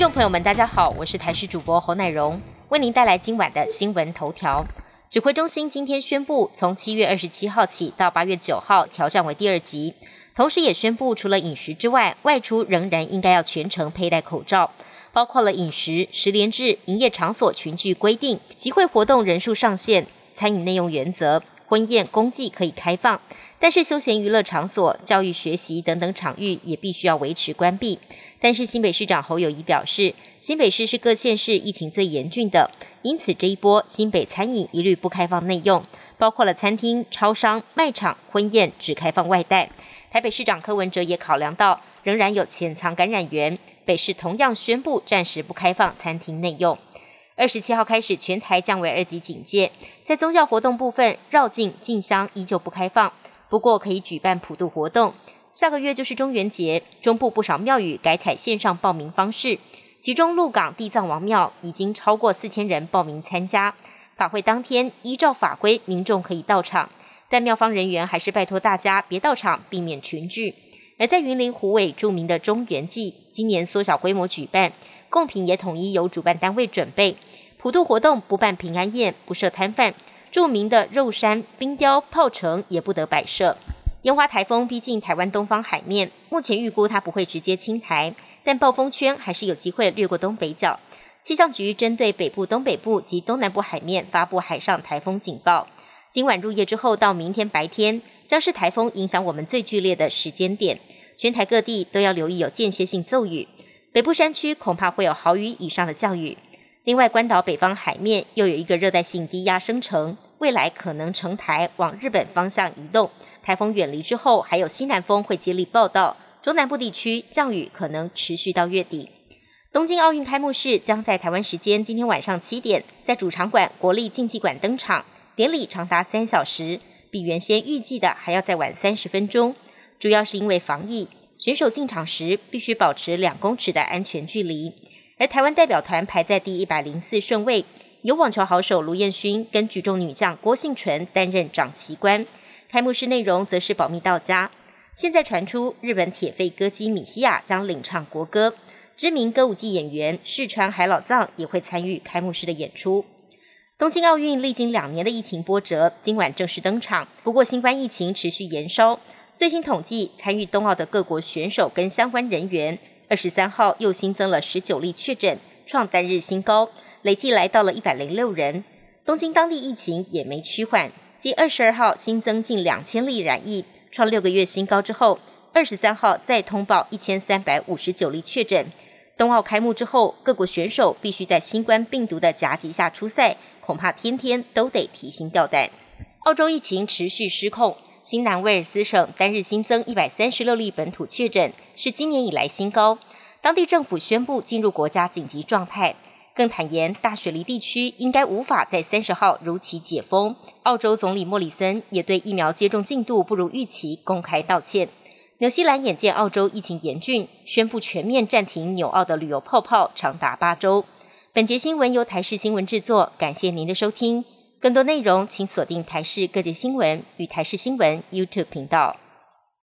众朋友们，大家好，我是台视主播侯乃荣，为您带来今晚的新闻头条。指挥中心今天宣布，从七月二十七号起到八月九号调战为第二级，同时也宣布，除了饮食之外，外出仍然应该要全程佩戴口罩，包括了饮食、十连制、营业场所群聚规定、集会活动人数上限、餐饮内容原则。婚宴、公祭可以开放，但是休闲娱乐场所、教育学习等等场域也必须要维持关闭。但是新北市长侯友谊表示，新北市是各县市疫情最严峻的，因此这一波新北餐饮一律不开放内用，包括了餐厅、超商、卖场、婚宴只开放外带。台北市长柯文哲也考量到仍然有潜藏感染源，北市同样宣布暂时不开放餐厅内用。二十七号开始，全台降为二级警戒。在宗教活动部分，绕境进香依旧不开放，不过可以举办普渡活动。下个月就是中元节，中部不少庙宇改采线上报名方式，其中鹿港地藏王庙已经超过四千人报名参加。法会当天，依照法规，民众可以到场，但庙方人员还是拜托大家别到场，避免群聚。而在云林湖尾著名的中元祭，今年缩小规模举办。贡品也统一由主办单位准备，普渡活动不办平安宴，不设摊贩，著名的肉山、冰雕、炮城也不得摆设。烟花台风逼近台湾东方海面，目前预估它不会直接侵台，但暴风圈还是有机会掠过东北角。气象局针对北部、东北部及东南部海面发布海上台风警报。今晚入夜之后到明天白天，将是台风影响我们最剧烈的时间点，全台各地都要留意有间歇性骤雨。北部山区恐怕会有豪雨以上的降雨。另外，关岛北方海面又有一个热带性低压生成，未来可能成台往日本方向移动。台风远离之后，还有西南风会接力报道。中南部地区降雨可能持续到月底。东京奥运开幕式将在台湾时间今天晚上七点，在主场馆国立竞技馆登场，典礼长达三小时，比原先预计的还要再晚三十分钟。主要是因为防疫。选手进场时必须保持两公尺的安全距离，而台湾代表团排在第一百零四顺位，由网球好手卢彦勋跟举重女将郭幸纯担任掌旗官。开幕式内容则是保密到家。现在传出日本铁肺歌姬米西亚将领唱国歌，知名歌舞伎演员世川海老藏也会参与开幕式的演出。东京奥运历经两年的疫情波折，今晚正式登场。不过新冠疫情持续延烧。最新统计，参与冬奥的各国选手跟相关人员，二十三号又新增了十九例确诊，创单日新高，累计来到了一百零六人。东京当地疫情也没趋缓，继二十二号新增近两千例染疫，创六个月新高之后，二十三号再通报一千三百五十九例确诊。冬奥开幕之后，各国选手必须在新冠病毒的夹击下出赛，恐怕天天都得提心吊胆。澳洲疫情持续失控。新南威尔斯省单日新增一百三十六例本土确诊，是今年以来新高。当地政府宣布进入国家紧急状态，更坦言大雪梨地区应该无法在三十号如期解封。澳洲总理莫里森也对疫苗接种进度不如预期公开道歉。纽西兰眼见澳洲疫情严峻，宣布全面暂停纽澳的旅游泡泡，长达八周。本节新闻由台视新闻制作，感谢您的收听。更多内容，请锁定台视各界新闻与台视新闻 YouTube 频道。